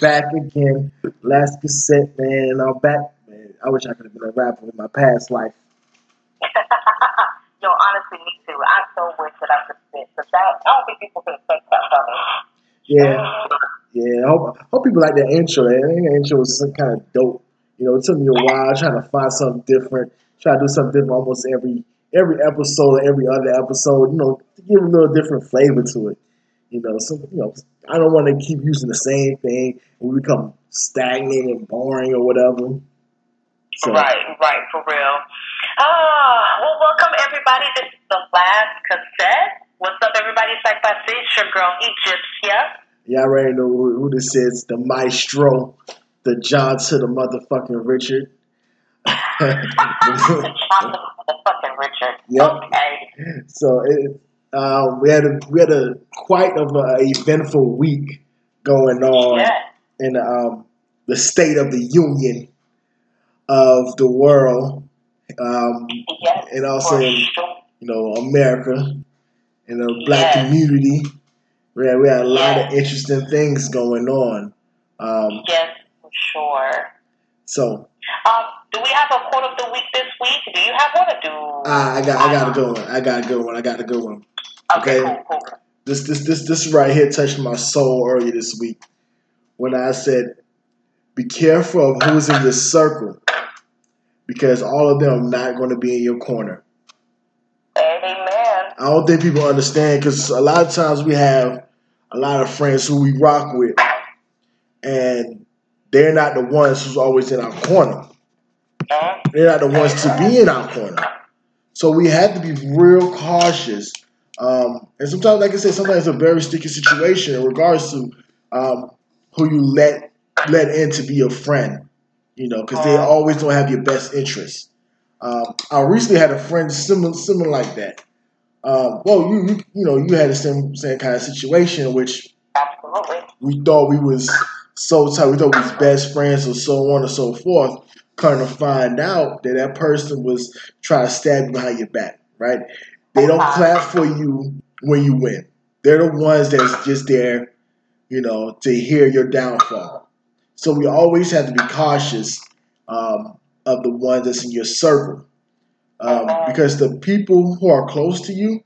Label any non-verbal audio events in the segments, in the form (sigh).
Back again. Last cassette, man. I'm back, man. I wish I could have been a rapper in my past life. (laughs) Yo, honestly, me too. I so wish that I could spit, but that I don't think people can expect that from me. Yeah, yeah. I hope, hope people like that intro. I think the intro was some kind of dope. You know, it took me a while trying to find something different. Try to do something different almost every every episode, every other episode. You know, to give a little different flavor to it. You know, so you know, I don't want to keep using the same thing and we become stagnant and boring or whatever. So. Right, right, for real. Ah, well, welcome everybody. This is the last cassette. What's up, everybody? It's like I said, it's your girl Egyptia. Yeah, I already know who, who this is. The maestro, the John to the motherfucking Richard. (laughs) the John to the motherfucking Richard. (laughs) Yep. Okay. So it, uh, we had a we had a quite of a eventful week going on yeah. in um, the state of the union of the world, um, yes, and also in you know America and the black Yes. community. We had, we had a lot Yes. of interesting things going on. Um, Yes, for sure. so Um, do we have a quote of the week this week? Do you have one or do I, I got I got a good one. I got a good one. I got a good one. Okay, okay. cool, cool. This this this this right here touched my soul earlier this week when I said, "Be careful of who's in your circle, because all of them are not going to be in your corner." Amen. I don't think people understand because a lot of times we have a lot of friends who we rock with, and they're not the ones who's always in our corner. They're not the ones to be in our corner. So we have to be real cautious. Um, and sometimes, like I said, sometimes it's a very sticky situation in regards to um, who you let let in to be your friend. You know, because they always don't have your best interest. Um, I recently had a friend similar similar like that. Um, well, you, you you know you had the same same kind of situation in which Absolutely. we thought we was so tight, we thought we was best friends, or so on and so forth. Kind of find out that that person was trying to stab you behind your back, right? They don't clap for you when you win. They're the ones that's just there, you know, to hear your downfall. So we always have to be cautious um, of the ones that's in your circle, um, because the people who are close to you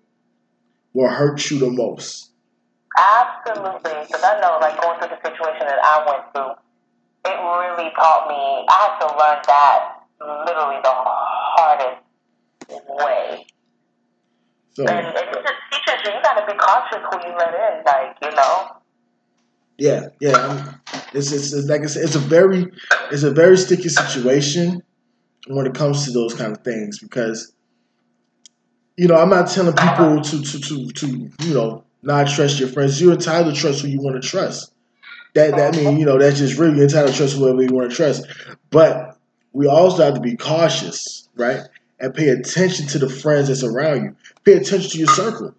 will hurt you the most. Absolutely. Because I know, like, going through the situation that I went through, it really taught me, I had to learn that literally the hardest way. So And, and it just teaches you, you got to be cautious who you let in, like, you know? Yeah, yeah. I'm- It's, it's, it's like I said, it's a very it's a very sticky situation when it comes to those kind of things because you know I'm not telling people to to to, to you know not trust your friends. You're entitled to trust who you want to trust. That that means you know that's just really you're entitled to trust whoever you want to trust. But we also have to be cautious, right? And pay attention to the friends that's around you. Pay attention to your circle.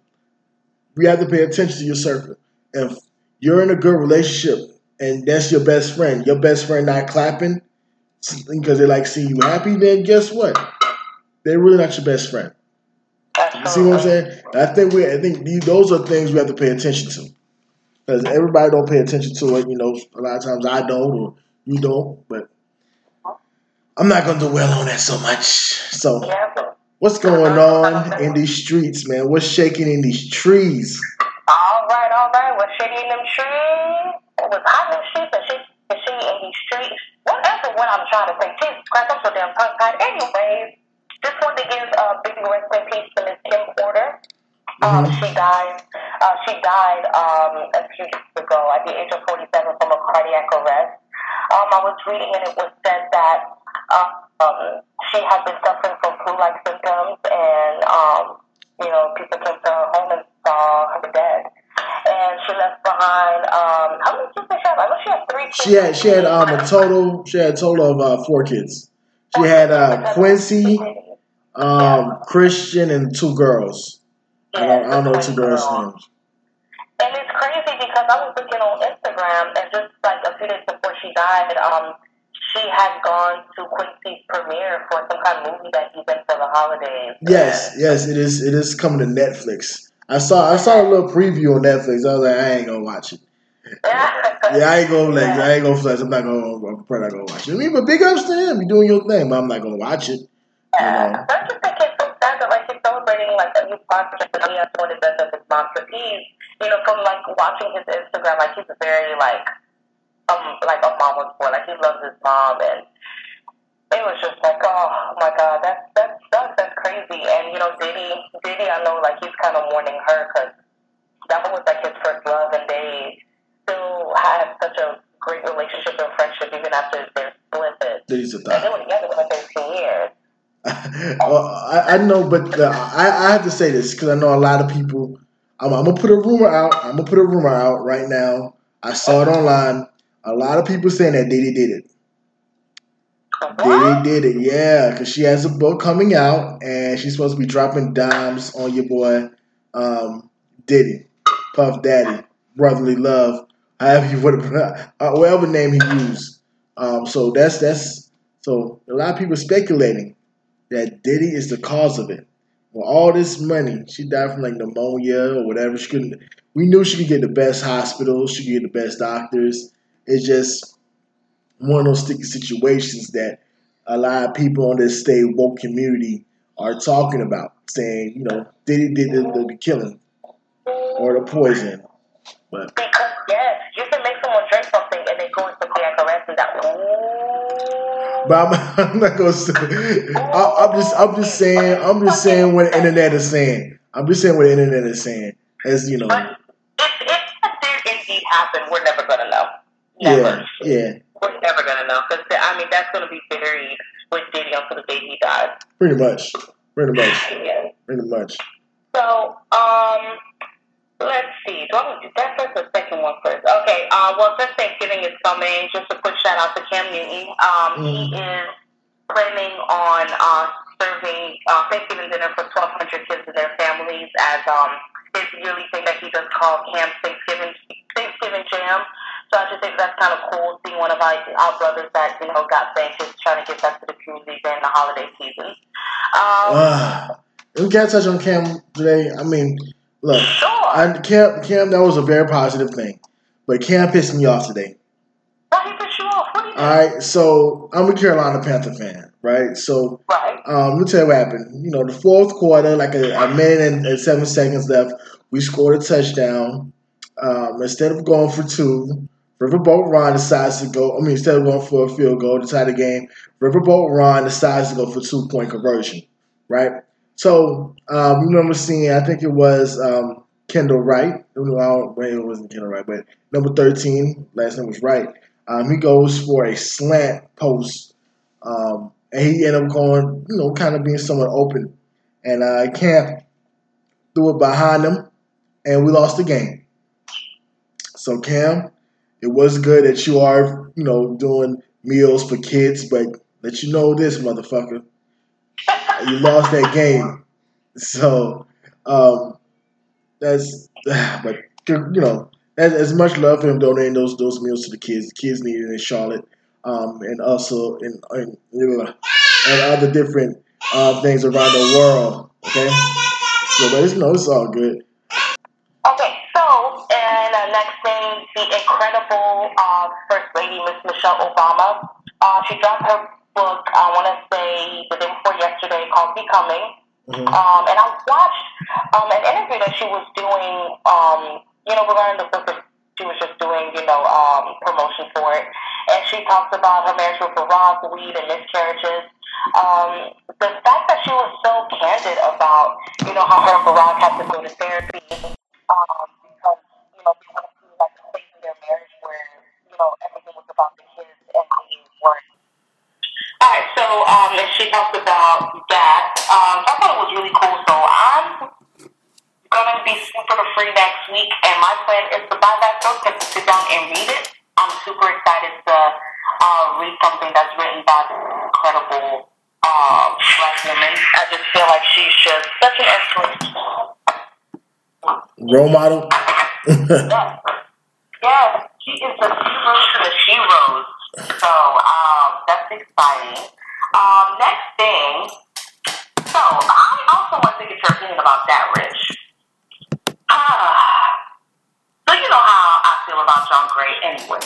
We have to pay attention to your circle. And if you're in a good relationship and that's your best friend, your best friend not clapping because they like seeing you happy, then guess what? They're really not your best friend. You see what I'm saying? I think we, I think these, those are things we have to pay attention to because everybody don't pay attention to it. You know, a lot of times I don't or you don't, but I'm not gonna dwell on that so much. So, what's going on in these streets, man? What's shaking in these trees? all right, all right. We're shaking in them trees. It was hot in them streets and she in these streets. Whatever what I'm trying to say. Jesus Christ, I'm so damn tongue tied. Anyways, just wanted to give a big rest in peace to Miss Kim Porter. Um, Mhm. She died. Uh, she died um, a few weeks ago at the age of 47 from a cardiac arrest. Um, I was reading and it was said that uh, um, she had been suffering from flu-like symptoms, and um, you know, people came to her home and saw her dead. And she left behind. Um, how many kids did she have? I know she had three kids. She had she had um a total she had a total of uh, four kids. She had uh, Quincy, um, Christian, and two girls. I don't, I don't know two girls' names. And it's crazy because I was looking on Instagram and just like a few days before she died, um, she had gone to Quincy's premiere for some kind of movie that he did for the holidays. Yes, yes, it is. It is coming to Netflix. I saw I saw a little preview on Netflix. I was like, I ain't gonna watch it. (laughs) yeah, I ain't gonna like, I ain't gonna flex. I'm not gonna, I'm probably not gonna watch it. I mean, but big ups to him. You're doing your thing, but I'm not gonna watch it. Yeah, you know? I just think it's so sad that like he's celebrating like a new project and he has one of the his he's, you know, from like watching his Instagram, like he's very like, um, like a mama's boy. Like he loves his mom, and it was just like, oh my god, that's that sucks. That's crazy. And you know, Diddy, Diddy, I know like he's kind of mourning her because that was like his first love, and they still had such a great relationship and friendship even after they're split. Diddy's a thought. They were together for 13 years. (laughs) well, I, I, know, but uh, I, I have to say this because I know a lot of people. I'm, I'm, gonna put a rumor out. I'm gonna put a rumor out right now. I saw it online. A lot of people saying that Diddy did it. Diddy did it, yeah, because she has a book coming out and she's supposed to be dropping dimes on your boy um, Diddy, Puff Daddy, Brother Love, however you whatever, (laughs) uh, whatever name he used. Um, so that's that's so a lot of people speculating that Diddy is the cause of it. Well, all this money, she died from like pneumonia or whatever. She couldn't. We knew she could get the best hospitals. She could get the best doctors. It's just one of those sticky situations that a lot of people on this stay woke community are talking about, saying, you know, Diddy did the, the, the killing or the poison. But because yes, you can make someone drink something and they go into cardiac arrest and that. But I'm, (laughs) I'm not gonna say. I, am just I'm just saying I'm just saying what the internet is saying. I'm just saying what the internet is saying. As you know. But if if that did indeed happen, we're never gonna know. Never. Yeah. Yeah. We're never gonna know because I mean that's gonna be buried with Diddy until the day he dies. Pretty much. Pretty much. (laughs) yeah. Pretty much. So um. Let's see. Do I want to do that first or second one first? Okay. Uh, well, since Thanksgiving is coming, just a quick shout out to Cam Newton. Um, mm. He is planning on uh, serving uh, Thanksgiving dinner for 1,200 kids and their families as um, his yearly thing that he does called Cam's Thanksgiving Thanksgiving Jam. So I just think that's kind of cool seeing one of our, our brothers that you know got bankers trying to get back to the community during the holiday season. Um, uh, we can't touch on Cam today. I mean, look, sure. I, Cam, Cam, that was a very positive thing, but Cam pissed me off today. Why he pissed you off? What All right, so I'm a Carolina Panther fan, right? So, right. Um, let me tell you what happened. You know, the fourth quarter, like a, a minute and, and, seven seconds left, we scored a touchdown. Um, instead of going for two, Riverboat Ron decides to go. I mean, instead of going for a field goal to tie the game, Riverboat Ron decides to go for two point conversion, right? So um, you remember seeing, I think it was um, Kendall Wright. Well, it wasn't Kendall Wright, but number 13, last name was Wright. Um, he goes for a slant post, um, and he ended up going, you know, kind of being somewhat open. And uh, Cam threw it behind him, and we lost the game. So, Cam, it was good that you are, you know, doing meals for kids, but let you know this, motherfucker. You lost that game. So, um, that's (sighs) but you know as, as much love for him donating those those meals to the kids. The kids needed in Charlotte, um, and also in, in and other different uh, things around the world. Okay, so but it's no, it's all good. Okay, so and next thing, the incredible uh, First Lady Miss Michelle Obama. Uh, she dropped her book. I want to say the day before yesterday called Becoming. Mm-hmm. Um, and I watched um, an interview that she was doing, um, you know, regarding the book that she was just doing, you know, um, promotion for it. And she talks about her marriage with Barack, weed, and miscarriages. Um, the fact that she was so candid about, you know, how her and Barack had to go to therapy um, because, you know, they went through like a phase in their marriage where, you know, everything was about the kids and they weren't all right, so um, she talked about that. Um, I thought it was really cool. So I'm gonna be super free next week, and my plan is to buy that book and to sit down and read it. I'm super excited to uh, read something that's written by this incredible uh, black woman. I just feel like she's just such an excellent role model. yes. yes, she is the hero to the heroes. So um, that's exciting. Um, next thing, so I also want to get your opinion about that, Rich. Uh, so you know how I feel about John Gray anyway.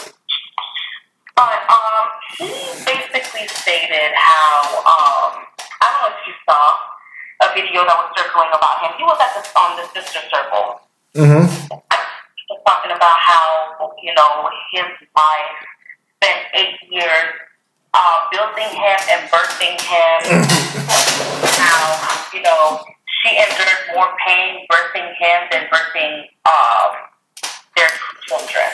But um, he basically stated how um, I don't know if you saw a video that was circling about him. He was at the on the sister circle. Mm-hmm. Talking about how you know his wife spent eight years uh, building him and birthing him. (laughs) how you know she endured more pain birthing him than birthing uh, their children.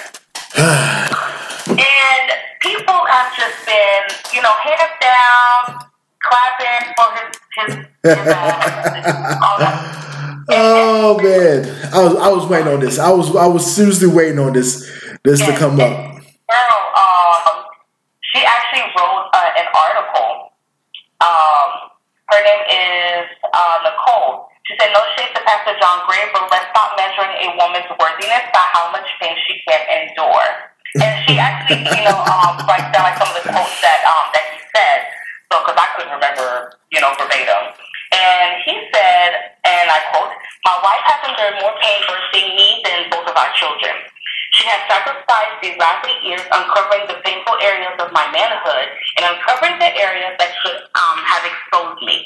(sighs) and people have just been, you know, hands down, clapping for his his. his uh. (laughs) Oh man, I was I was waiting on this. I was I was seriously waiting on this this to come up. Girl, um, she actually wrote uh, an article. Um, her name is uh, Nicole. She said, "No shade to Pastor John Gray, but let's stop measuring a woman's worthiness by how much pain she can endure." And she actually, you know, um, writes down like some of the quotes that um, that he said. So, because I couldn't remember, you know, verbatim. And he said, and I quote, My wife has endured more pain birthing me than both of our children. She has sacrificed these last eight years uncovering the painful areas of my manhood and uncovering the areas that should um, have exposed me.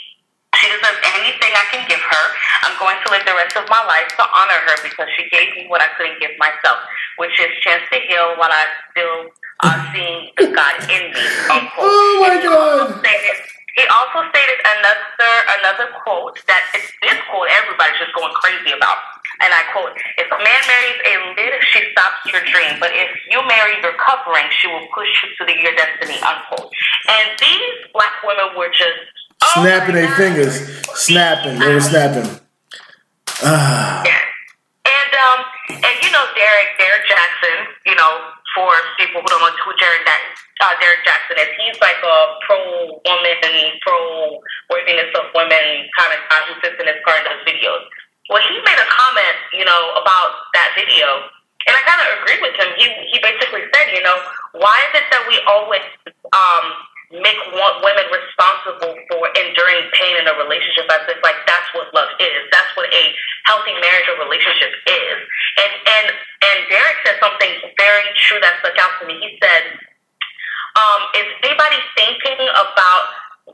She deserves anything I can give her. I'm going to live the rest of my life to honor her because she gave me what I couldn't give myself, which is chance to heal while I still uh, seeing the God in me. Unquote. Oh my And he also God. stated- He also stated another another quote that it's, this quote everybody's just going crazy about. And I quote, if a man marries a lid, she stops your dream. But if you marry your covering, she will push you to the, your destiny, unquote. And these black women were just oh Snapping their fingers, snapping. They were snapping. Ah, Yeah. And um and you know Derek Derek Jackson, you know, for people who don't know who Derek that uh, Derek Jackson is, he's like a pro woman and pro worthiness of women kind of guy who sits in his car and does videos. Well, he made a comment, you know, about that video, and I kind of agree with him. He he basically said, you know, why is it that we always um make women responsible for enduring pain in a relationship as if like that's what love is. That's what a healthy marriage or relationship is. And and and Derek said something very true that stuck out to me. He said, um, is anybody thinking about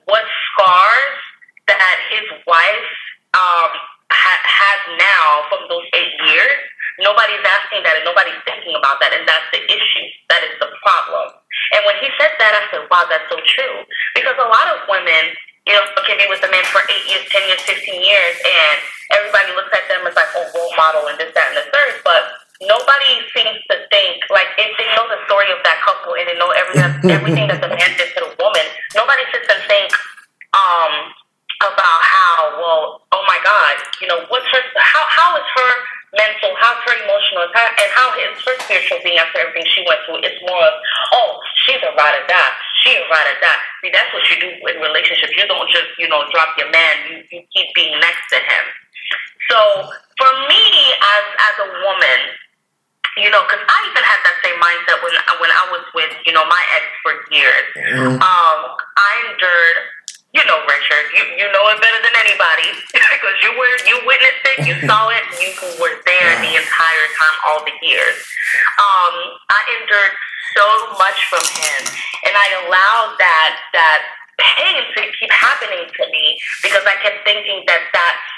what scars that his wife um, ha- has now from those eight years? Nobody's asking that, and nobody's thinking about that, and that's the issue. That is the problem. And when he said that, I said, "Wow, that's so true." Because a lot of women, you know, can be with a man for eight years, ten years, fifteen years, and everybody looks at them as like a role model and this, that, and the third. But nobody seems to think like if they know the story of that couple and they know everything, (laughs) everything that the man did to the woman. Nobody sits and think um, about how well, oh my God, you know, what's her, how how is her mental, how's her emotional, how, and how is her being after everything she went through? It's more of, oh, she's a ride or die, she a ride or die. See, that's what you do in relationships. You don't just, you know, drop your man. You, you keep being next to him. So for me, as as a woman, you know, because I even had that same mindset when when I was with you know my ex for years. Mhm. Um, I endured. You know, Richard, you, you know it better than anybody (laughs) because you were you witnessed it, you saw it, you were there the entire time, all the years. Um, I endured so much from him, and I allowed that that pain to keep happening to me because I kept thinking that that's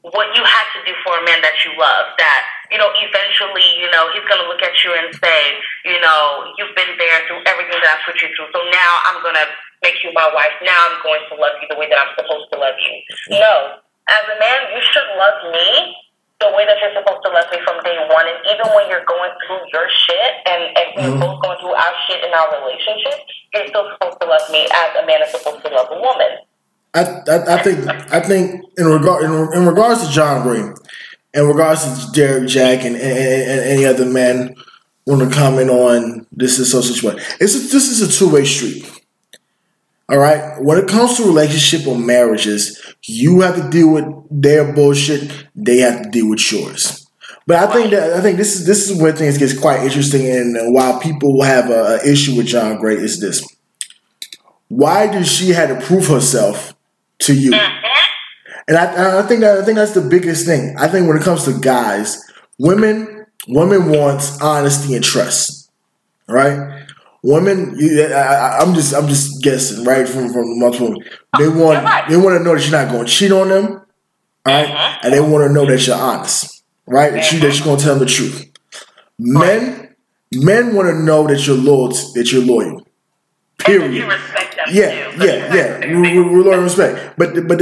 what you had to do for a man that you love. That, you know, eventually, you know, he's going to look at you and say, you know, you've been there through everything that I put you through. So now I'm going to make you my wife. Now I'm going to love you the way that I'm supposed to love you. No. As a man, you should love me the way that you're supposed to love me from day one. And even when you're going through your shit and, and we're Mhm. both going through our shit in our relationship, you're still supposed to love me as a man is supposed to love a woman. I, I, I think I think in regard in, in regards to John Green, in regards to Derek Jack and, and, and any other man want to comment on this is so situation. It's a, this is a two way street. All right. When it comes to relationship or marriages, you have to deal with their bullshit. They have to deal with yours. But I think that I think this is this is where things gets quite interesting, and why people have a, a issue with John Gray is this: Why does she have to prove herself to you? Mm-hmm. And I, I think that I think that's the biggest thing. I think when it comes to guys, women women wants honesty and trust, right? Women, I, am just I'm just guessing, right? From from multiple, they want right. they want to know that you're not going to cheat on them, all right? mm-hmm. and they want to know that you're honest, right? That, you, that you're going to tell them the truth. Men, men want to know that you're loyal, that you're loyal. Period. yeah, too, yeah, yeah. We're loyal respect, but but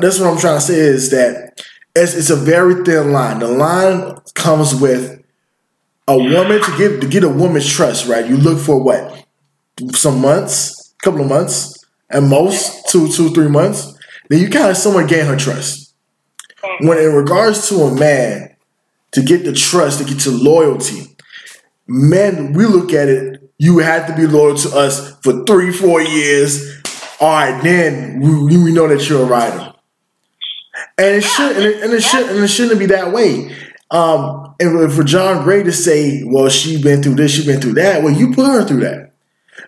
that's what I'm trying to say is that it's, it's a very thin line. The line comes with a woman to get to get a woman's trust, right? You look for what? Some months, couple of months, at most two, two, three months. Then you kind of somewhat gain her trust. When in regards to a man, to get the trust, to get to loyalty, men, we look at it. You have to be loyal to us for three, four years. All right, then we, we know that you're a rider. And it should, and it, and it should, and it shouldn't be that way. Um, and for John Gray to say, well, she been through this, she been through that, well, you put her through that.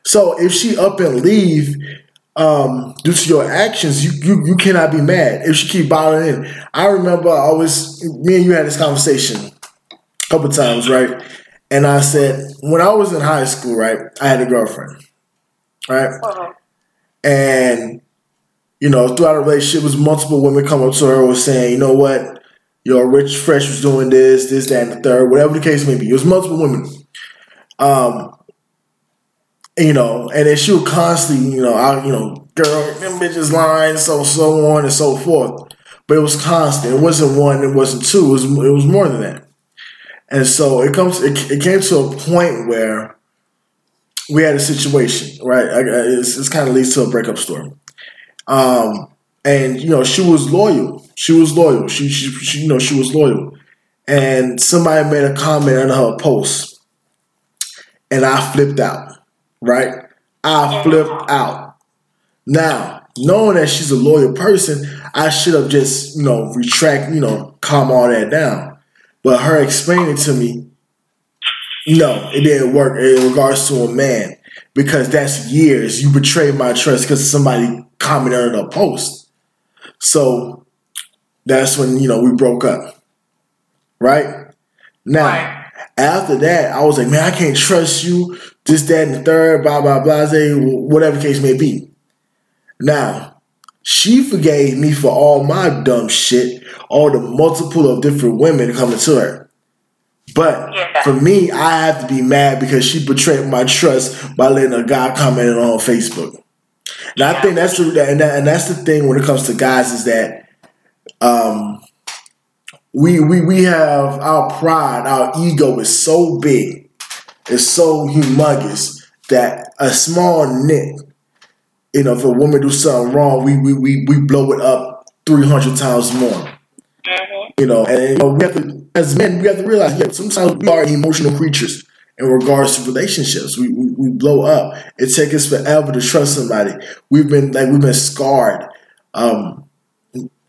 So if she up and leave um, due to your actions, you, you you cannot be mad if she keep bothering in. I remember I was me and you had this conversation a couple times, right? And I said when I was in high school, right, I had a girlfriend, right, uh-huh. and you know throughout a relationship, was multiple women come up to her was saying, you know what, your Rich Fresh was doing this, this, that, and the third, whatever the case may be. It was multiple women. Um, you know, and then she would constantly, you know, I, you know, girl, them bitches lying, so so on and so forth. But it was constant. It wasn't one. It wasn't two. It was it was more than that. And so it comes. It, it came to a point where we had a situation, right? I, it's, it's kind of leads to a breakup story. Um, and you know, she was loyal. She was loyal. She, she, she, you know, she was loyal. And somebody made a comment on her post, and I flipped out. Right? I flipped out. Now, knowing that she's a loyal person, I should have just, you know, retract, you know, calm all that down. But her explaining to me, no, it didn't work in regards to a man because that's years. You betrayed my trust because somebody commented on a post. So that's when you know we broke up. Right now, right. after that, I was like, man, I can't trust you. This, that, and the third, blah blah blah, whatever case may be. Now, she forgave me for all my dumb shit, all the multiple of different women coming to her. But yeah. for me, I have to be mad because she betrayed my trust by letting a guy comment on Facebook. And yeah. I think that's the and, that, and that's the thing when it comes to guys is that um, we we we have our pride, our ego is so big, it's so humongous that a small nick, you know, if a woman do something wrong, we we we, we blow it up three hundred times more. Mm-hmm. You know, and you know, we have to, as men, we have to realize, yeah, sometimes we are emotional creatures in regards to relationships. We, we, we blow up. It takes us forever to trust somebody. We've been like we've been scarred. Um,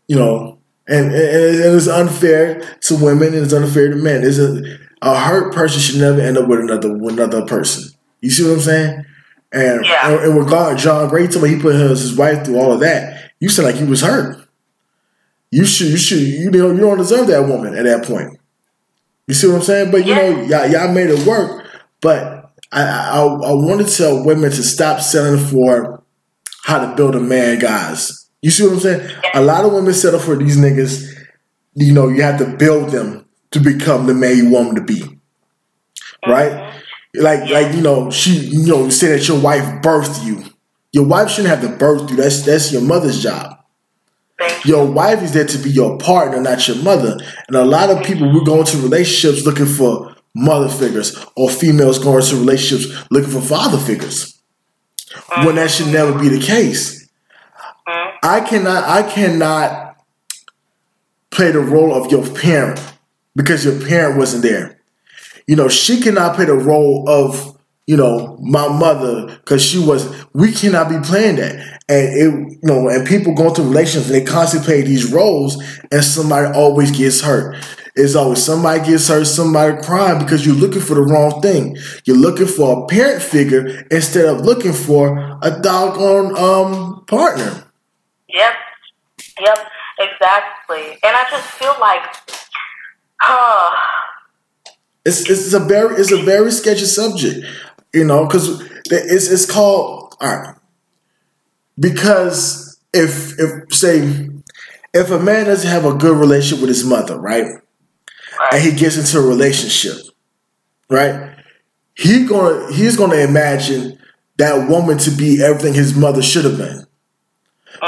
you know, and, and, it's unfair to women and it's unfair to men. It's a, a hurt person should never end up with another with another person. You see what I'm saying? And yeah. and, and regard John Gray told me he put his, his wife through all of that. You said like he was hurt. You should you should you know you don't deserve that woman at that point. You see what I'm saying? But you yeah. know y'all, y'all made it work. But I, I I want to tell women to stop selling for how to build a man, guys. You see what I'm saying? A lot of women settle for these niggas. You know, you have to build them to become the man you want them to be. Right? Like, like you know, she, you know, you say that your wife birthed you. Your wife shouldn't have to birth you. That's that's your mother's job. Your wife is there to be your partner, not your mother. And a lot of people we go into relationships looking for mother figures, or females going into relationships looking for father figures. When that should never be the case. I cannot I cannot play the role of your parent because your parent wasn't there. You know, she cannot play the role of, you know, my mother because she was we cannot be playing that. And it you know, and people go into relations and they constantly play these roles and somebody always gets hurt. It's always somebody gets hurt, somebody crying because you're looking for the wrong thing. You're looking for a parent figure instead of looking for a doggone um partner. Exactly. And I just feel like, huh, It's it's a very it's a very sketchy subject, you know, because it's it's called all right. Because if if say if a man doesn't have a good relationship with his mother, right, Right. and he gets into a relationship, right, he gonna he's gonna imagine that woman to be everything his mother should have been.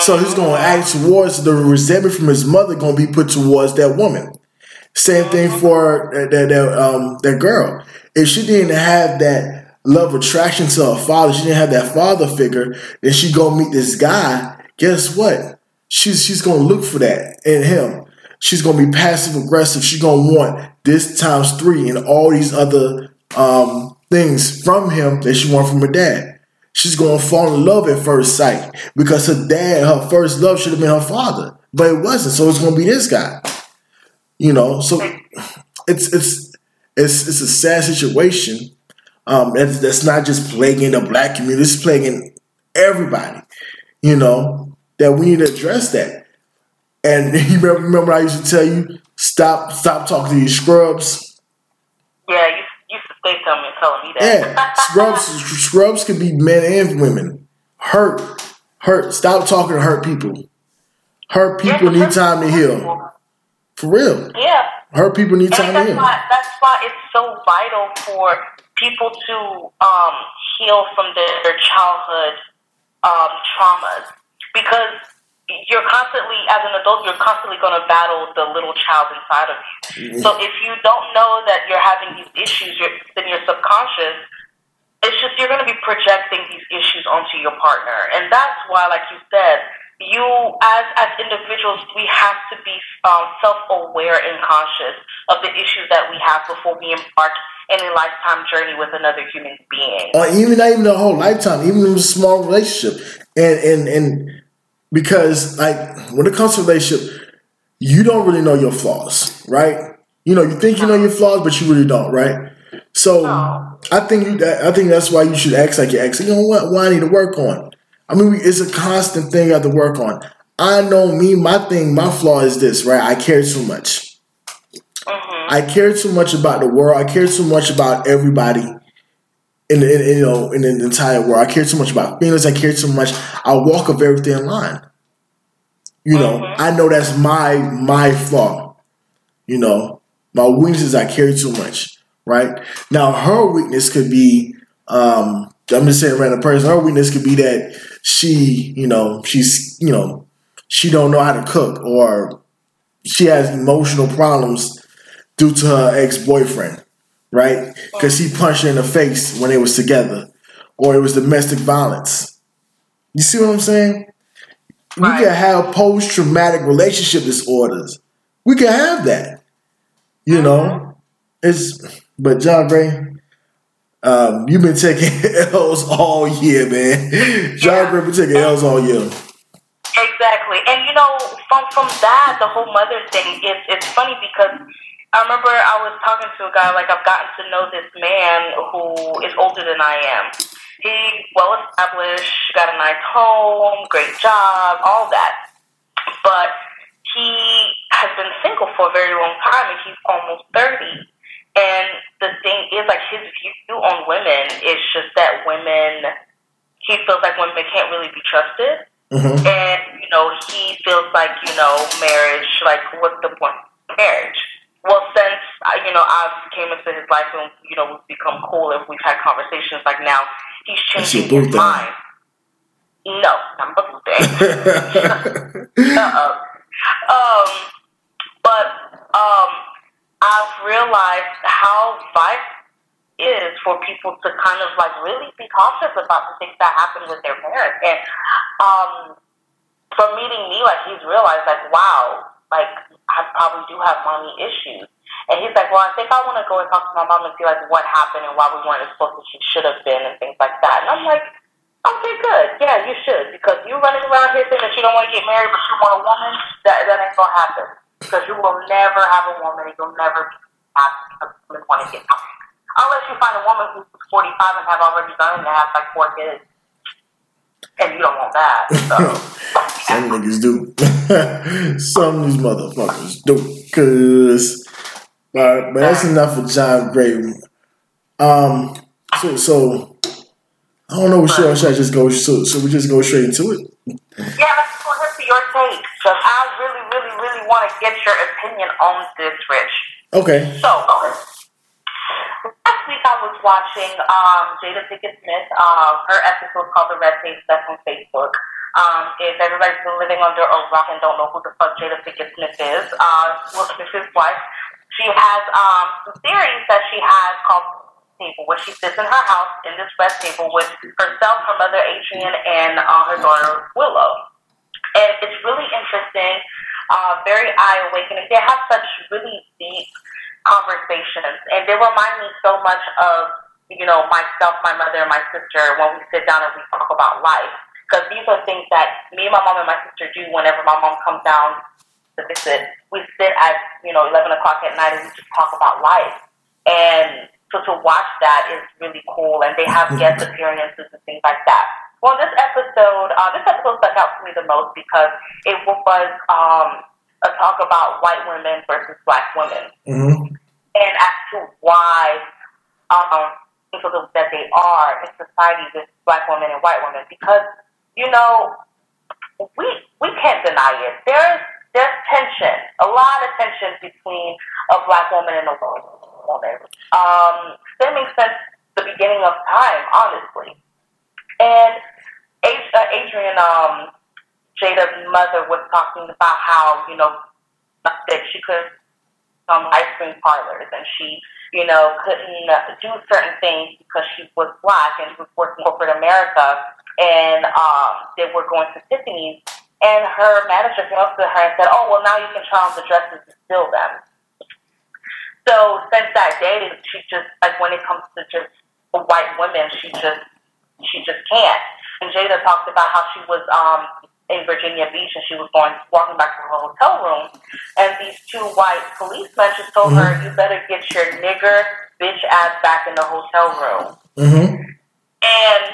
So he's gonna act towards the resentment from his mother gonna be put towards that woman. Same thing for that that, that um that girl. If she didn't have that love attraction to her father, she didn't have that father figure, then she gonna meet this guy. Guess what? She's she's gonna look for that in him. She's gonna be passive aggressive. She's gonna want this times three and all these other um things from him that she want from her dad. She's gonna fall in love at first sight because her dad, her first love should have been her father, but it wasn't. So it's gonna be this guy. You know, so it's it's it's it's a sad situation. Um, that's, that's not just plaguing the black community; it's plaguing everybody. You know that we need to address that. And (laughs) you remember, remember I used to tell you stop stop talking to these scrubs. Yeah, you you used to stay telling me, that. Yeah, (laughs) scrubs scrubs can be men and women. Hurt, hurt. Stop talking to hurt people. Hurt Yeah, people need time to heal. For real, Yeah. hurt people need And time to that's heal. why that's why it's so vital for people to um, heal from their, their childhood um, traumas because you're constantly, as an adult, you're constantly going to battle the little child inside of you. So if you don't know that you're having these issues, you're, then your subconscious, it's just you're going to be projecting these issues onto your partner, and that's why, like you said, you as as individuals, we have to be um, self-aware and conscious of the issues that we have before we embark in a lifetime journey with another human being. or even not even the whole lifetime, even in a small relationship. And and and because like when it comes to relationship, you don't really know your flaws, right? You know, you think you know your flaws, but you really don't, right? So No. I think you, I think that's why you should act like your ex. You know what? What I need to work on. I mean, it's a constant thing I have to work on. I know me. My thing, my flaw is this, right? I care too much. hmm I care too much about the world. I care too much about everybody in the in, you know in the entire world. I care too much about feelings. I care too much. I walk a very thin line. You know, Mhm. I know that's my my flaw. You know, my weakness is I care too much. Right now, her weakness could be. Um, I'm just saying, random person. Her weakness could be that she, you know, she's, you know, she don't know how to cook, or she has emotional problems due to her ex boyfriend, right? Because he punched her in the face when they was together, or it was domestic violence. You see what I'm saying? We Right. can have post traumatic relationship disorders. We can have that. You know, it's but John Gray, um, you've been taking (laughs) L's all year, man. John. Gray been taking L's all year. Exactly, and you know, from from that, the whole mother thing, is it's funny because I remember I was talking to a guy like I've gotten to know this man who is older than I am. He well established, got a nice home, great job, all that, but he has been single for a very long time, and he's almost thirty. And the thing is, like his view on women is just that women. He feels like women can't really be trusted hmm and you know he feels like you know marriage like what's the point of marriage well since uh, you know i've came into his life and you know we've become cool and we've had conversations like now he's changing his mind. No i'm not (laughs) (laughs) uh-uh. um but um i've realized how vital it is for people to kind of like really be cautious about the things that happen with their parents. And um from meeting me, like he's realized, like, wow, like I probably do have mommy issues. And he's like, well, I think I want to go and talk to my mom and see like what happened and why we weren't as close as she should have been and things like that. And I'm like, okay, good, yeah, you should because you running around here saying that you don't want to get married but you want a woman, that that ain't gonna happen because you will never have a woman and you'll never happy because women want to get married unless you find a woman who's 45 and have already done and have like four kids. And you don't want that. So. (laughs) Some niggas do. (laughs) Some of these motherfuckers do. Cause But but that's enough for John Gray. Um, so so I don't know. Should, should I just go? So so we just go straight into it. Yeah, let's go ahead to your take because I really, really, really want to get your opinion on this, Rich. Okay. So last week I was watching um, Jada Pinkett Smith. Uh, her episode called "The Red Tape" that's on Facebook. Um, if everybody's been living under a rock and don't know who the fuck Jada Pinkett Smith is, uh, Will Smith's wife, she has um, some theories that she has called table where she sits in her house in this red table with herself, her mother Adrienne, and uh, her daughter Willow. And it's really interesting, uh, very eye awakening. They have such really deep conversations, and they remind me so much of you know myself, my mother, and my sister when we sit down and we talk about life because these are things that me, and my mom, and my sister do whenever my mom comes down to visit. We sit at you know eleven o'clock at night and we just talk about life. And so to watch that is really cool, and they have guest appearances and things like that. Well, this episode, uh, this episode stuck out to me the most because it was um, a talk about white women versus black women, Mm-hmm. and as to why um, people that they are in society with black women and white women. Because you know, we we can't deny it. There's there's tension, a lot of tension between a black woman and a white woman, um, stemming since the beginning of time, honestly. And uh, Adrienne, um, Jada's mother, was talking about how you know that she could um, ice cream parlors and she you know couldn't do certain things because she was black and was working corporate America and um, they were going to Tiffany's. And her manager came up to her and said, "Oh, well, now you can try on the dresses and steal them." So since that day, she just like when it comes to just white women, she just she just can't. And Jada talked about how she was um, in Virginia Beach and she was going walking back to her hotel room, and these two white policemen just told her, "You better get your nigger bitch ass back in the hotel room." Mm-hmm. And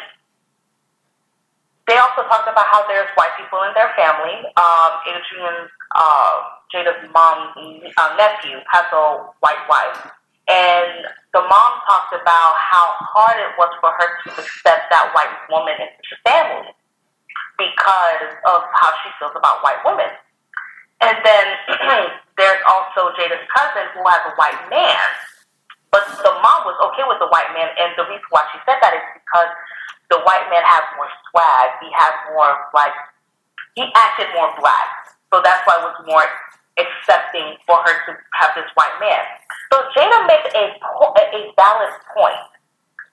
they also talked about how there's white people in their family. Um, Adrienne's, uh, Jada's mom, uh, nephew has a white wife. And the mom talked about how hard it was for her to accept that white woman into the family because of how she feels about white women. And then (clears throat) there's also Jada's cousin who has a white man. But the mom was okay with the white man, and the reason why she said that is because the white man has more swag. He has more like he acted more black, so that's why it was more accepting for her to have this white man. So Jada makes a a valid point.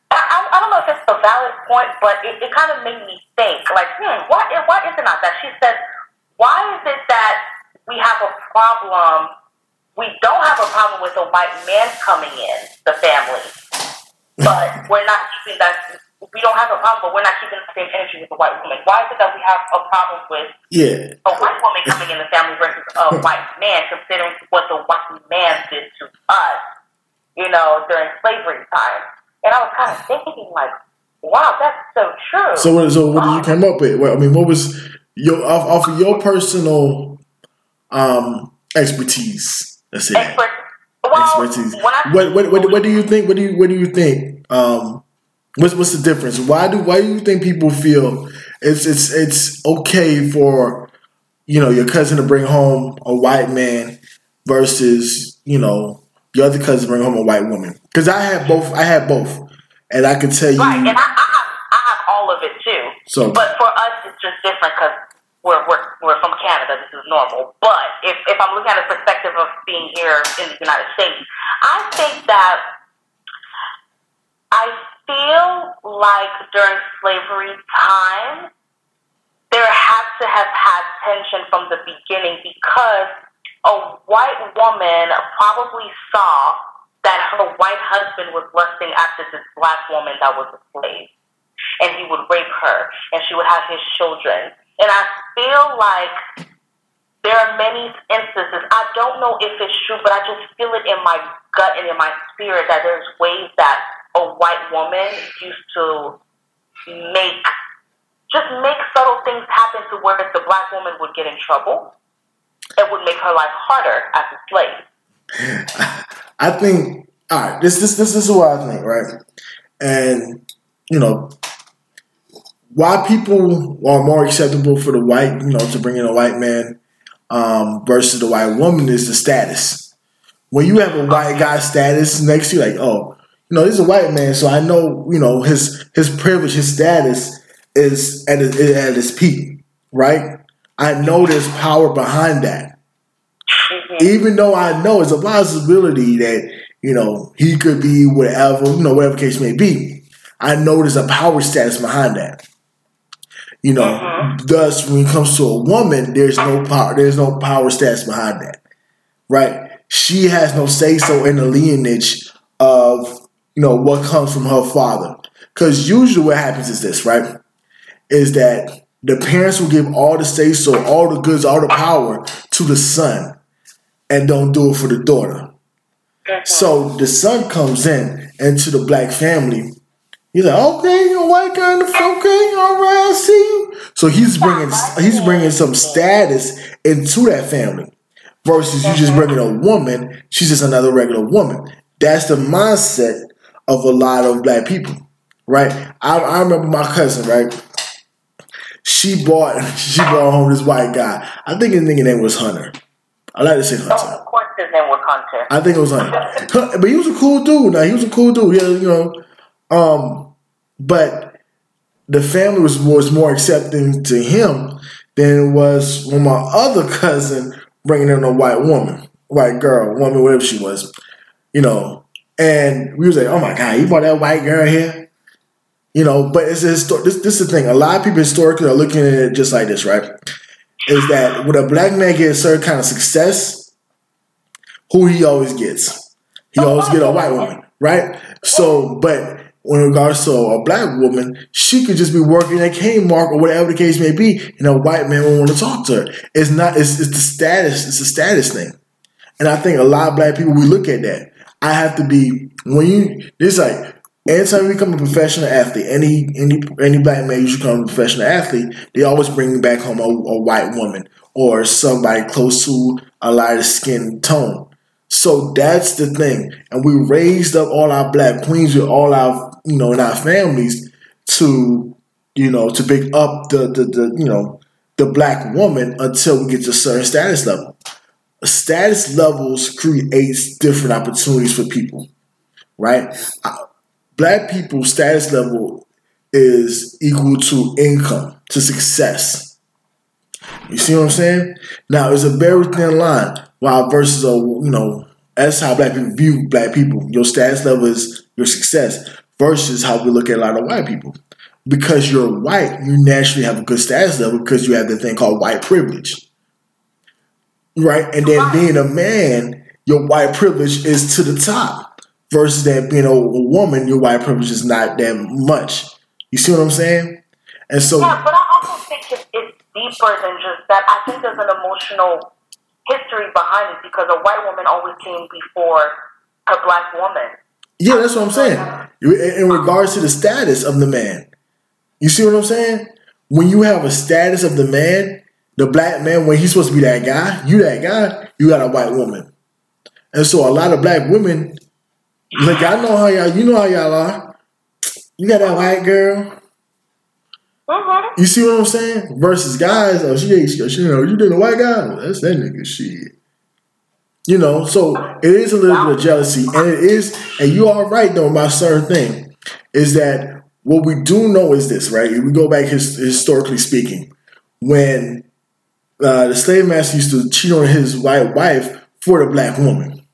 I, I, I don't know if it's a valid point, but it, it kind of made me think, like, hmm, why why is it not that? She said, why is it that we have a problem? We don't have problem with a white man coming in the family, but we're not keeping that we don't have a problem, but we're not keeping the same energy with a white woman. Why is it that we have a problem with Yeah. a white woman coming in the family versus a white man, considering what the white man did to us, you know, during slavery time? And I was kind of thinking, like, wow, that's so true. So what? So what did you come up with? Well, I mean, what was your off, off of your personal um, expertise? Let's say. Expert, well, expertise. I, What, what what what do you think? What do you what do you think? Um, what's what's the difference? Why do why do you think people feel it's it's it's okay for you know your cousin to bring home a white man versus you know your other cousin bring home a white woman? Because I had both. I had both, and I can tell you. right, and I, I have I have all of it too. So But for us, it's just different because we're, we're, we're from Canada. This is normal. But if, if I'm looking at the perspective of being here in the United States, I think that I feel like during slavery time, there had to have had tension from the beginning because a white woman probably saw that her white husband was lusting after this black woman that was a slave and he would rape her and she would have his children. And I feel like there are many instances, I don't know if it's true, but I just feel it in my gut and in my spirit that there's ways that a white woman used to make, just make subtle things happen to where the black woman would get in trouble. It would make her life harder as a slave. I think all right. This this this, this is what I think, right? And you know, why people are more acceptable for the white, you know, to bring in a white man um, versus the white woman is the status. When you have a white guy status next to you, like, oh, you know, he's a white man, so I know, you know, his his privilege, his status is at his, at its peak, right? I know there's power behind that. Mm-hmm. Even though I know it's a possibility that, you know, he could be whatever, you know, whatever case may be. I know there's a power status behind that. You know, mm-hmm. thus when it comes to a woman, there's no power. There's no power stats behind that, right? She has no say so in the lineage of you know what comes from her father. Because usually what happens is this, right? Is that the parents will give all the say so, all the goods, all the power to the son, and don't do it for the daughter. Mm-hmm. So the son comes in into the black family He's like, okay, you white guy in the okay, all right, I see you. So he's bringing he's bringing some status into that family. Versus you just uh-huh. bringing a woman, she's just another regular woman. That's the mindset of a lot of black people, right? I, I remember my cousin, right? She bought (laughs) she brought home this white guy. I think his nigga name was Hunter. I like to say oh, Hunter. Oh, of course, his name was Hunter. I think it was Hunter, but he was a cool dude. Now he was a cool dude. Yeah, you know um, but the family was was more accepting to him than it was when my other cousin bringing in a white woman, white girl, woman, whatever she was, you know. And we was like, oh my god, you brought that white girl here, you know. But it's a histor- this this is the thing. A lot of people historically are looking at it just like this, right? Is that when a black man gets a certain kind of success, who he always gets, he always get a white woman, right? So, but in regards to a black woman, she could just be working at Kmart or whatever the case may be, and a white man won't want to talk to her. It's not. It's, it's the status. It's a status thing, and I think a lot of black people we look at that. I have to be when you. This like anytime you become a professional athlete, any any any black man you become a professional athlete, they always bring back home a, a white woman or somebody close to a lighter skin tone. So that's the thing. And we raised up all our black queens with all our, you know, in our families to, you know, to pick up the, the, the you know, the black woman until we get to a certain status level. Status levels creates different opportunities for people, right? Black people's status level is equal to income, to success. You see what I'm saying? Now, it's a very thin line. While versus a you know that's how black people view black people. Your status level is your success versus how we look at a lot of white people. Because you're white, you naturally have a good status level because you have the thing called white privilege. Right? And then being a man, your white privilege is to the top. Versus that being a, a woman, your white privilege is not that much. You see what I'm saying? And so Yeah, but I also think it's, it's deeper than just that. I think there's an emotional history behind it because a white woman always came before a black woman. Yeah, that's what I'm saying. In regards to the status of the man, you see what I'm saying? When you have a status of the man, the black man, when he's supposed to be that guy, you that guy, you got a white woman. And so a lot of black women, like I know how y'all, you know how y'all are. You got that white girl. Mm-hmm. You see what I'm saying? Versus guys, oh, she ain't, she, you know, you did a white guy? Well, that's that nigga shit. You know, so it is a little bit of jealousy, and it is, and you are right though about certain thing, is that what we do know is this, right? If we go back his, historically speaking, when uh, the slave master used to cheat on his white wife for the black woman,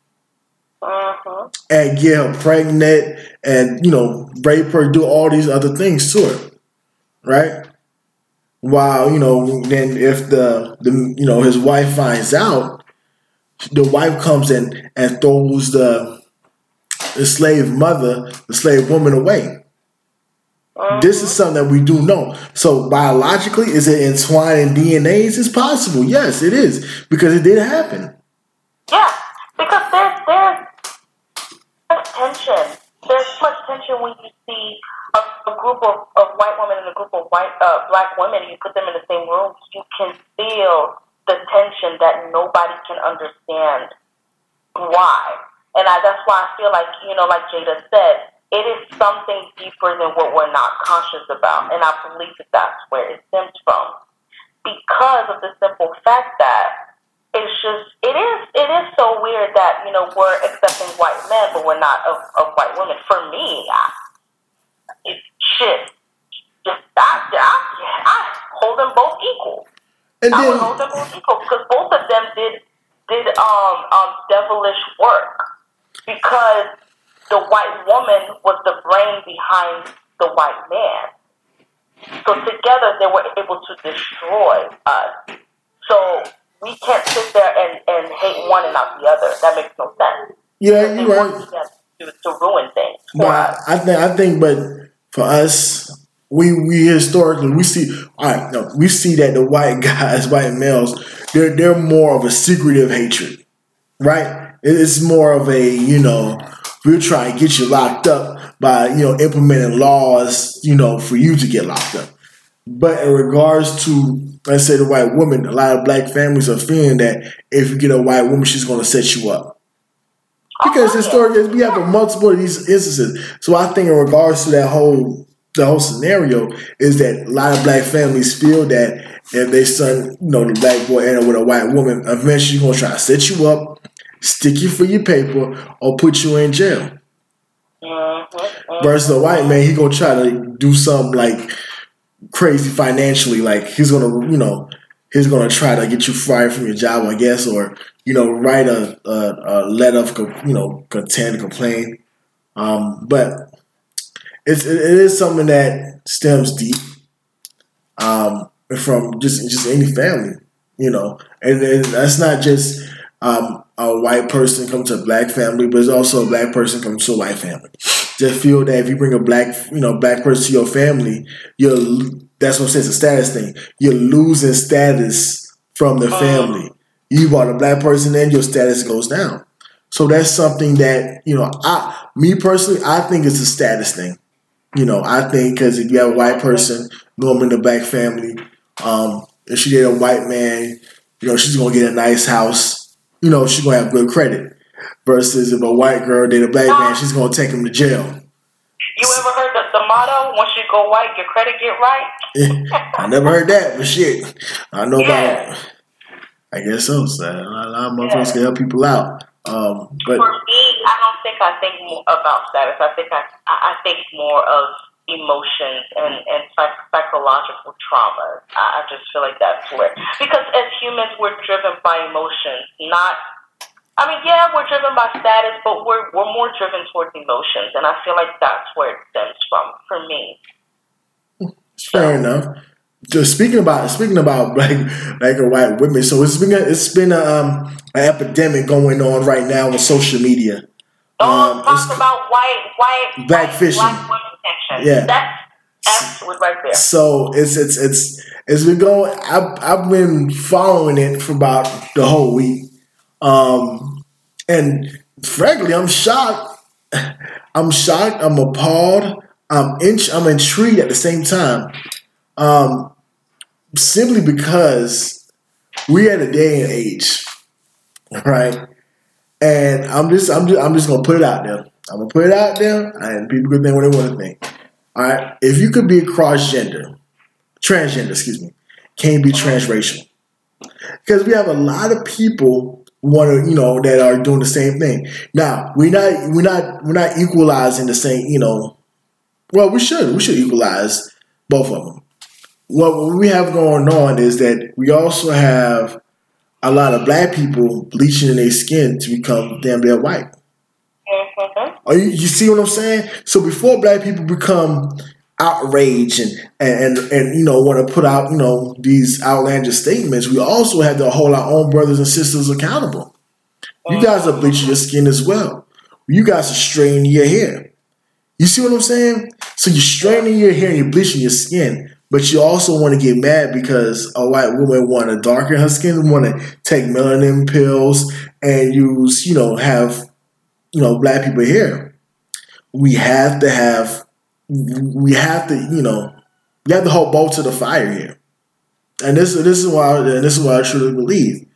uh-huh. and get her pregnant, and you know, rape her, do all these other things to her right? While you know, then if the the you know his wife finds out, the wife comes in and throws the the slave mother, the slave woman away. Uh-huh. This is something that we do know. So biologically, is it entwined in DNAs? It's possible. Yes, it is because it did happen. Yeah, because there's there's tension. There's much tension when you see a, group of, of white women and a group of white uh, black women, you put them in the same room, you can feel the tension that nobody can understand why. And I, that's why I feel like, you know, like Jada said, it is something deeper than what we're not conscious about. And I believe that that's where it stems from. Because of the simple fact that it's just, it is, it is so weird that, you know, we're accepting white men, but we're not of, of white women. For me, I, shit, just, I, I, I hold them both equal. And I then, hold them both equal because both of them did, did, um, um, devilish work because the white woman was the brain behind the white man. So together they were able to destroy us. So we can't sit there and, and hate one and not the other. That makes no sense. Yeah, you're right. To, to ruin things. But I think I think, but for us, we we historically we see all right. No, we see that the white (laughs) guys, white males, they're they're more of a secretive hatred, right? It's more of a you know we'll try and get you locked up by you know implementing laws you know for you to get locked up. But in regards to let's say the white woman, a lot of black families are feeling that if you get a white woman, she's going to set you up. Because oh, historically, we have a multiple of these instances. So I think in regards to that whole the whole scenario is that a lot of black families feel that if their son, you know, the black boy end up with a white woman, eventually gonna try to set you up, stick you for your paper, or put you in jail. Mm-hmm. Versus a white man, he gonna try to do something like crazy financially. Like he's gonna, you know, he's gonna try to get you fired from your job, I guess, or you know, write a, a, a letter of you know content, complaint. Um, but it's it is something that stems deep um, from just just any family, you know, and, and that's not just um, a white person come to a black family, but it's also a black person come to a white family. Just feel that if you bring a black, you know, black person to your family, you're that's what I'm saying. It's a status thing. You're losing status from the uh-huh. family. You brought a black person in, your status goes down. So that's something that you know. I, me personally, I think it's a status thing. You know, I think because if you have a white person, normally in the black family, um, if she get a white man, you know, she's gonna get a nice house. You know, she's gonna have good credit. Versus if a white girl date a black man, she's gonna take him to jail. You ever heard the, the Go white, your credit get right. (laughs) I never heard that, but shit, I know yeah. about. I guess so. so a lot of motherfuckers yeah. can help people out. Um, but for me, I don't think I think about status. I think I I think more of emotions and and psychological traumas. I just feel like that's where because as humans we're driven by emotions, not I mean, yeah, we're driven by status, but we're we're more driven towards emotions, and I feel like that's where it stems from for me. Fair enough. Just speaking about speaking about black black or white women, so it's been a, it's been a, um, an epidemic going on right now on social media. Oh, um, talk about white white black fishing. Black women Yeah, that's absolute right there. So it's it's it's it's been going. I've I've been following it for about the whole week. Um, and frankly, I'm shocked. (laughs) I'm shocked. I'm appalled. I'm in, I'm intrigued at the same time. Um, simply because we're at a day and age, right? And I'm just I'm just I'm just gonna put it out there. I'm gonna put it out there, and people can think what they want to think. All right, if you could be cross gender, transgender, excuse me, can't be transracial, because we have a lot of people want to, you know, that are doing the same thing. Now, we're not, we're not, we're not equalizing the same, you know. Well, we should, we should equalize both of them. What we have going on is that we also have a lot of black people bleaching their skin to become damn near white. Mm-hmm. Are you, you see what I'm saying? So before black people become outrage and, and and you know want to put out you know these outlandish statements, we also have to hold our own brothers and sisters accountable. You guys are bleaching your skin as well. You guys are straightening your hair. You see what I'm saying? So you're straightening your hair and you're bleaching your skin, but you also want to get mad because a white woman want to darken her skin, want to take melanin pills and use, you know, have, you know, black people here. We have to have we have to, you know, we have to hold both to the fire here. And this this is why and this is why I truly believe.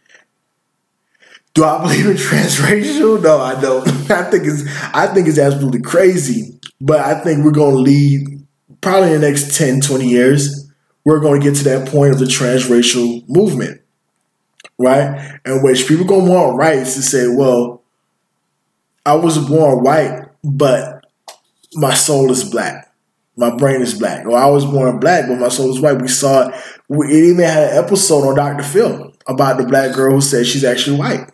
Do I (laughs) believe in transracial? No, I don't. (laughs) I think it's I think it's absolutely crazy. But I think we're gonna lead probably in the next 10, 20 years, we're going to get to that point of the transracial movement, right? In which people going to want rights to say, well, I was born white, but my soul is black. My brain is black. Or I was born black, but my soul is white. We saw it. It even had an episode on Dr. Phil about the black girl who said she's actually white.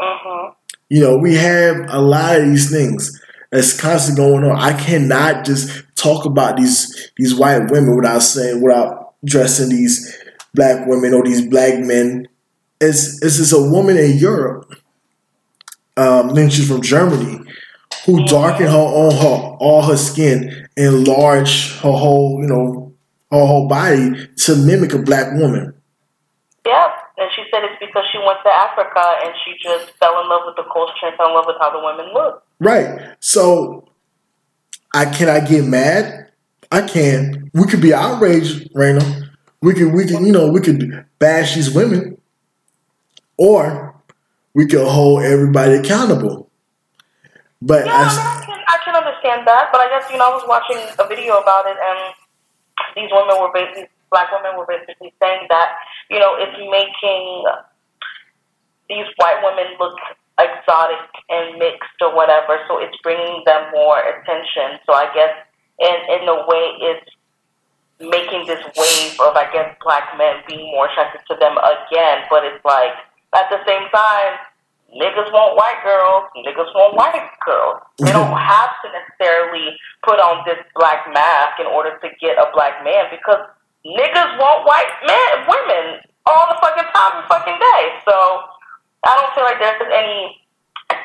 Mm-hmm. You know, we have a lot of these things that's constantly going on. I cannot just talk about these these white women without saying without dressing these black women or these black men. It's it's just a woman in Europe. Um, she's from Germany, who darkened her own her all her skin, enlarged her whole you know her whole body to mimic a black woman. Yep. And she said it's because she went to Africa and she just fell in love with the culture and fell in love with how the women look. Right. So I can I get mad? I can. We could be outraged, Raina. We could we could you know we could bash these women, or we could hold everybody accountable. But yeah, I, I, can, I can understand that. But I guess you know I was watching a video about it, and these women were basically black women were basically saying that you know it's making these white women look exotic and mixed or whatever. So it's bringing them more attention. So I guess in in a way it's making this wave of I guess black men being more attracted to them again. But it's like at the same time, niggas want white girls, niggas want white girls. They (laughs) don't have to necessarily put on this black mask in order to get a black man because niggas want white men women all the fucking time and fucking day. So I don't feel like there's any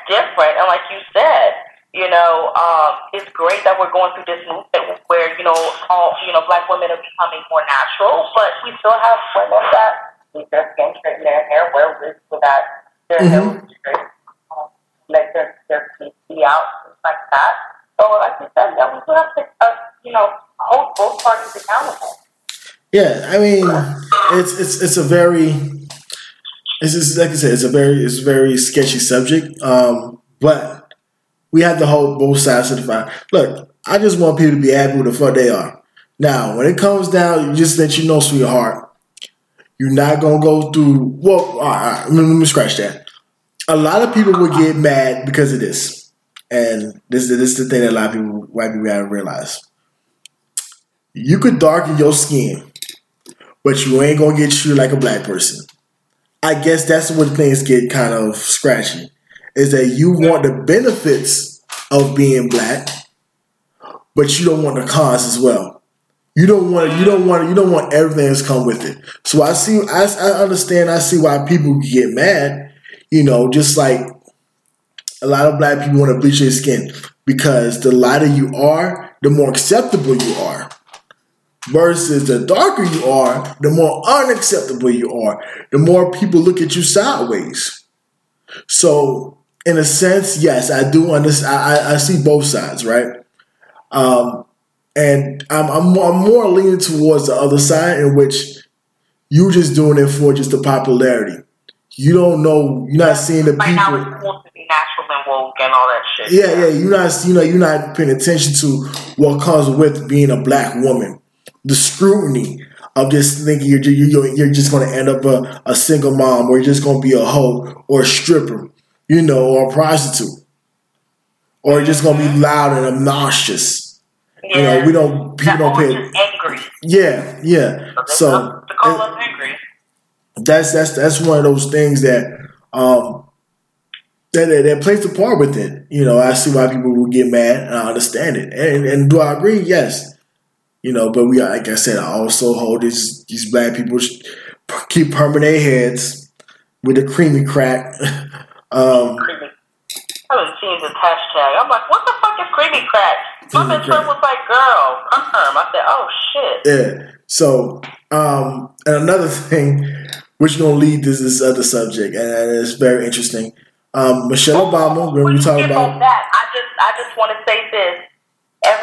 different. And like you said, you know, um, it's great that we're going through this movement where you know all you know black women are becoming more natural, but we still have women that keep their skin straight, their hair wear wigs so that their mm-hmm. hair straight, um, let their their teeth be out, things like that. So like you said, yeah, we still have to uh, you know hold both parties accountable. Yeah, I mean, it's it's it's a very it's like I said, it's a very it's a very sketchy subject. Um, but we have to hold both sides of the fire. Look, I just want people to be happy with the fuck they are. Now, when it comes down, just let you know, sweetheart, you're not gonna go through. Well, all right, all right, let, me, scratch that. A lot of people will get mad because of this, and this, this is the thing that a lot of people, white people, have to realize. You could darken your skin, but you ain't gonna get treated like a black person. I guess that's where things get kind of scratchy. Is that you want the benefits of being black, but you don't want the cons as well. You don't want you don't want you don't want everything that's come with it. So I see I, I understand I see why people get mad. You know, just like a lot of black people want to bleach their skin because the lighter you are, the more acceptable you are versus the darker you are, the more unacceptable you are, the more people look at you sideways. So, in a sense, yes, I do understand. I, I see both sides, right? Um, and I'm, I'm, more, I'm more leaning towards the other side in which you're just doing it for just the popularity. You don't know. You're not seeing the right people. Now supposed to be natural and woke and all that shit. Yeah, yeah. You're not. You know, you're not paying attention to what comes with being a black woman the scrutiny of just thinking you're you're, you're just going to end up a, a single mom or you're just going to be a hoe or a stripper, you know, or a prostitute, or you're just going to be loud and obnoxious. Yeah. You know, we don't people don't pay. Angry. Yeah, yeah. So, call us angry. That's that's that's one of those things that um that, that, that plays a part with it. You know, I see why people will get mad, and I understand it. And, and do I agree? Yes. You know, but we, like I said, I also hold these these black people keep perming their heads with the creamy crack. (laughs) um, creamy. I haven't seen this hashtag. I'm like, what the fuck is creamy crack? My friend was like, girl, perm. I said, oh shit. Yeah. So, um, and another (laughs) thing, which gonna lead to this other subject, and it's very interesting. Um, Michelle Obama, when we talk about that, I just, I just want to say this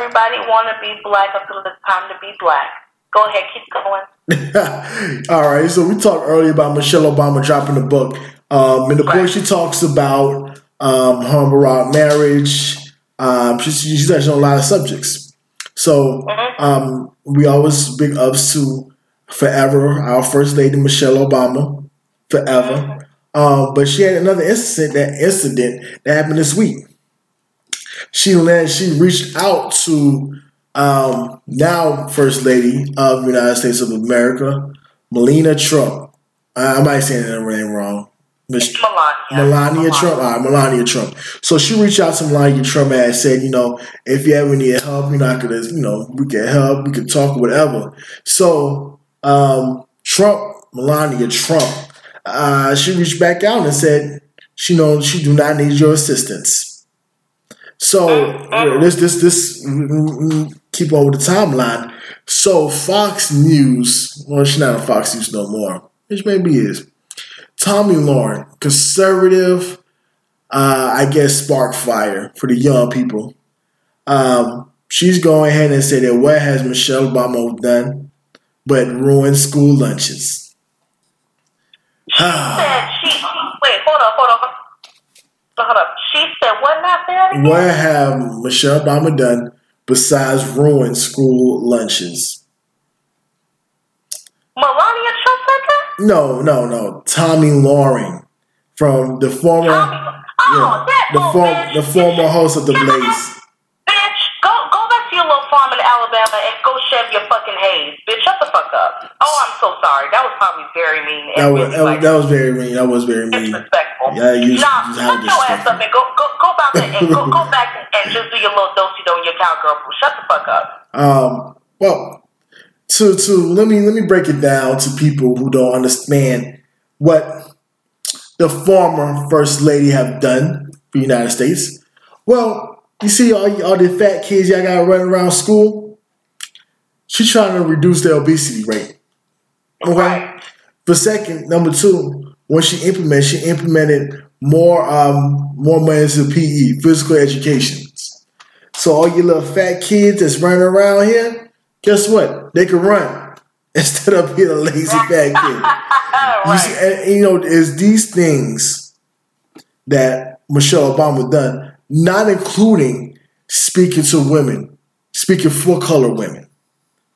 Everybody want to be black until it's time to be black. Go ahead, keep going. (laughs) All right. So we talked earlier about Michelle Obama dropping the book, Um, in the book, she talks about um, her Barack marriage. Um, she, she's touching on a lot of subjects. So Mhm. um, we always big ups to forever our first lady Michelle Obama, forever. Um, but she had another incident that incident that happened this week. She led, she reached out to um, now First Lady of the United States of America, Melania Trump. I, I might say her name wrong. Mich- Melania. Melania Trump. All right, Melania Trump. So she reached out to Melania Trump and said, you know, if you ever need help, you're not gonna, you know, we can help, we can talk, whatever. So um, Trump, Melania Trump, uh, she reached back out and said, she knows she do not need your assistance. So uh, this, this, this. mm, mm, mm, Keep on with the timeline. So Fox News, well, she's not on Fox News no more, which maybe is. Tomi Lahren, conservative, uh, I guess spark fire for the young people. Um, she's going ahead and said that what has Michelle Obama done but ruin school lunches? She said she, wait, hold up, hold up. Hold up. She said what? Say again? what have Michelle Obama done besides ruin school lunches? Melania Trump said that? No, no, no. Tomi Lahren from the former, Tomi, oh, yeah, the form, the former host of the Blaze. Bitch, go go back to your little farm in Alabama and go shave your fucking haze. Bitch, shut the fuck up. Oh, I'm so sorry. That was probably very mean. That was, really, that was that was very mean. That was very mean. Yeah, you- nah, shut your ass up and go go go back and go, go back and just do your little dosey do and your cowgirl. Shut the fuck up. Um, well, to to let me let me break it down to people who don't understand what the former first lady have done for the United States. Well, you see all all the fat kids y'all got running around school. She's trying to reduce the obesity rate. Okay. Right. For second, number two, when she implemented, she implemented more um more money into PE, physical education. So all you little fat kids that's running around here, guess what? They can run (laughs) instead of being a lazy fat kid. (laughs) You see, and, you know, it's these things that Michelle Obama done, not including speaking to women, speaking for color women,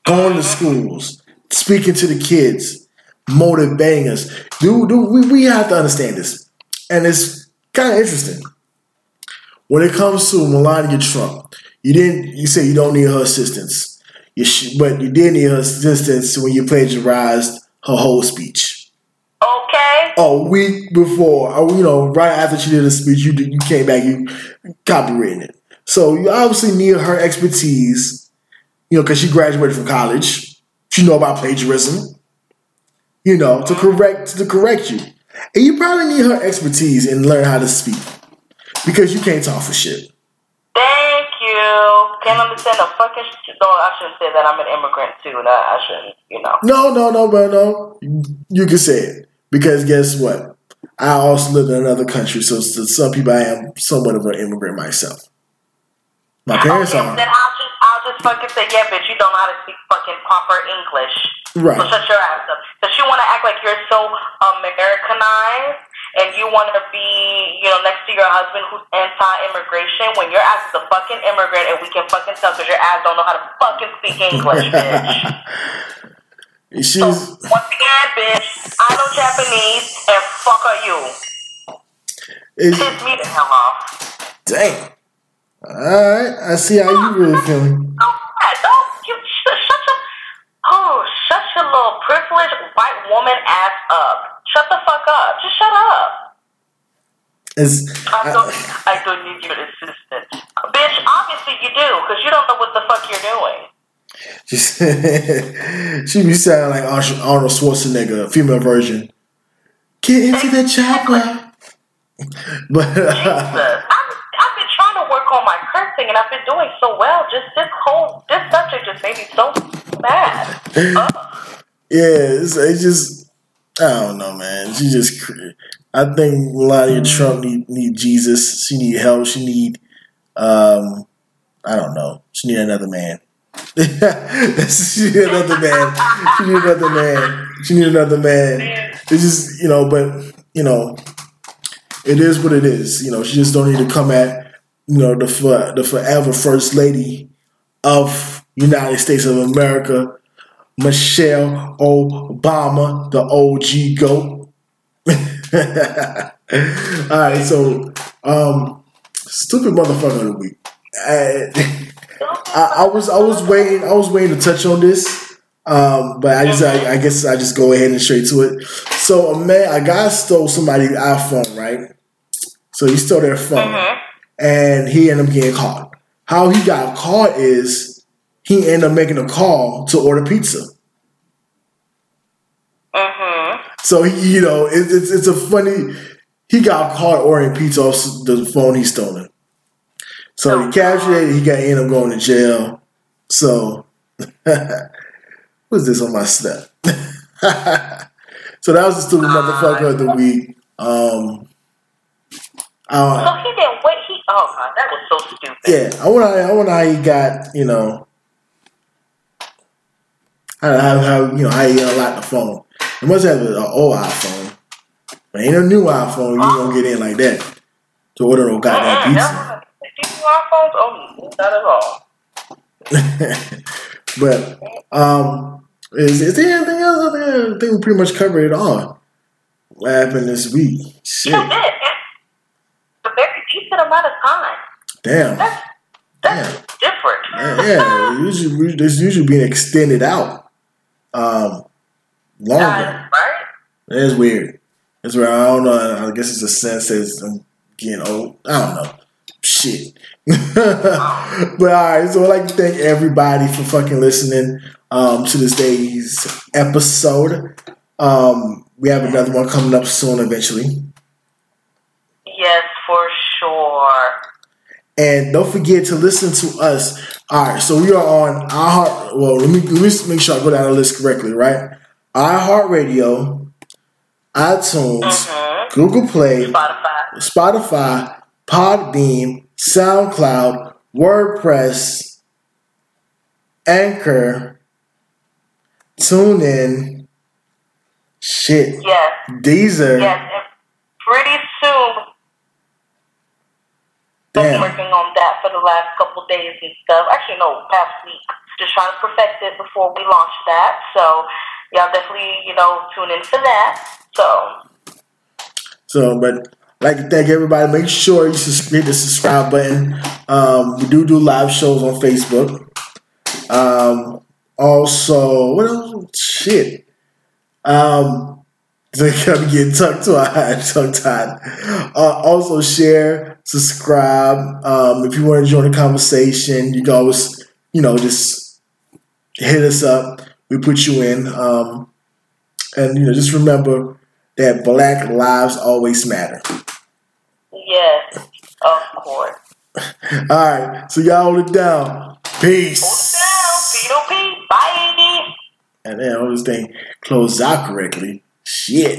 going to schools, speaking to the kids, motivating us. Do, do we, we have to understand this. And it's kind of interesting. When it comes to Melania Trump, you didn't you say you don't need her assistance. You sh- but you did need her assistance when you plagiarized her whole speech. Okay. Oh, a week before, or you know, right after she did a speech, you did, you came back, you copywritten it. So you obviously need her expertise, you know, because she graduated from college. She know about plagiarism, you know, to correct to correct you. And you probably need her expertise and learn how to speak because you can't talk for shit. Thank you. Can't understand the fucking shit. No, I shouldn't say that. I'm an immigrant too. No, I shouldn't. You know. No, no, no, but no. You can say it because guess what? I also live in another country, so to some people, I am somewhat of an immigrant myself. My parents okay, are fucking say, yeah, bitch, you don't know how to speak fucking proper English. Right. So shut your ass up. Because she want to act like you're so Americanized and you want to be, you know, next to your husband who's anti-immigration when your ass is a fucking immigrant and we can fucking tell because your ass don't know how to fucking speak English, (laughs) bitch. So, She's once again, bitch, I know Japanese and fuck are you. it's, Piss me the hell off. dang. All right, I see how you really feeling. Oh, you sh- shut your oh little privileged white woman ass up. Shut the fuck up. Just shut up. It's, I don't. I don't need your assistance, bitch. Obviously you do, because you don't know what the fuck you're doing. (laughs) She, she be sounding like Arnold Schwarzenegger, female version. Get into the chopper. (laughs) But Jesus, (laughs) I'm, my cursing, and I've been doing so well. Just this whole this subject just made me so mad. Ugh. (sighs) yeah, it's, it's just I don't know, man. She just I think Melania Trump need need Jesus. She need help. She need um I don't know. She need another man. (laughs) she need another man. She need another man. She need another man. It's just you know, but you know, it is what it is. You know, she just don't need to come at you know the for, the forever first lady of United States of America, Michelle Obama, the OG goat. (laughs) All right, so um, stupid motherfucker of the week. I, I, I was I was waiting I was waiting to touch on this, um, but I just I, I guess I just go ahead and straight to it. So a man, a guy stole somebody's iPhone, right? So he stole their phone, Mhm. And he ended up getting caught. How he got caught is he ended up making a call to order pizza. Mhm. So he, you know, it, it's it's a funny. He got caught ordering pizza off the phone he stolen. So he captured it. He got ended up going to jail. So (laughs) what's this on my step? (laughs) so that was the stupid motherfucker of the week. Um, So he didn't wait. Oh god, that was so stupid. yeah, I wonder. I wonder how he got. You know, how, how, how you know how he unlocked the phone. He must have an old iPhone. But ain't a new iPhone. You don't get in like that to order no goddamn Mm-mm, pizza. These new iPhones, oh, not at all. (laughs) but um, is, is there anything else? I think, I think we pretty much covered it all. What happened this week? Shit, You did. It's a very decent amount of time. Damn. That's that's different. Yeah, yeah. Usually, this usually being extended out um, longer. Uh, right? It's weird. It's where I don't know. I guess it's a sense that I'm getting old. I don't know. Shit. (laughs) but all right, so I'd like to thank everybody for fucking listening um, to this day's episode. Um, we have another one coming up soon, eventually. Yes, for sure. And don't forget to listen to us. All right, so we are on iHeart. Well, let me, let me make sure I go down the list correctly, right? iHeartRadio, iTunes, Mhm. Google Play, Spotify. Spotify, Podbean, SoundCloud, WordPress, Anchor, TuneIn, shit, Yes, Deezer, yes. And pretty soon, been damn. working on that for the last couple days and stuff. Actually, no, past week. Just trying to perfect it before we launch that. So, y'all definitely, you know, tune in for that. So, So, but like to thank everybody. Make sure you sus- hit the subscribe button. Um, we do do live shows on Facebook. Um, also, what else? Shit. Um, so (laughs) I'm getting tongue tied. Tongue tied. Uh, also, share, subscribe. Um, if you want to join the conversation, you can always, you know, just hit us up. We put you in. Um, and you know, just remember that Black lives always matter. yes, of course. (laughs) All right, so y'all hold it down. Peace. Hold it down. P.O.P. Bye. And then all this thing closed out correctly. Shit.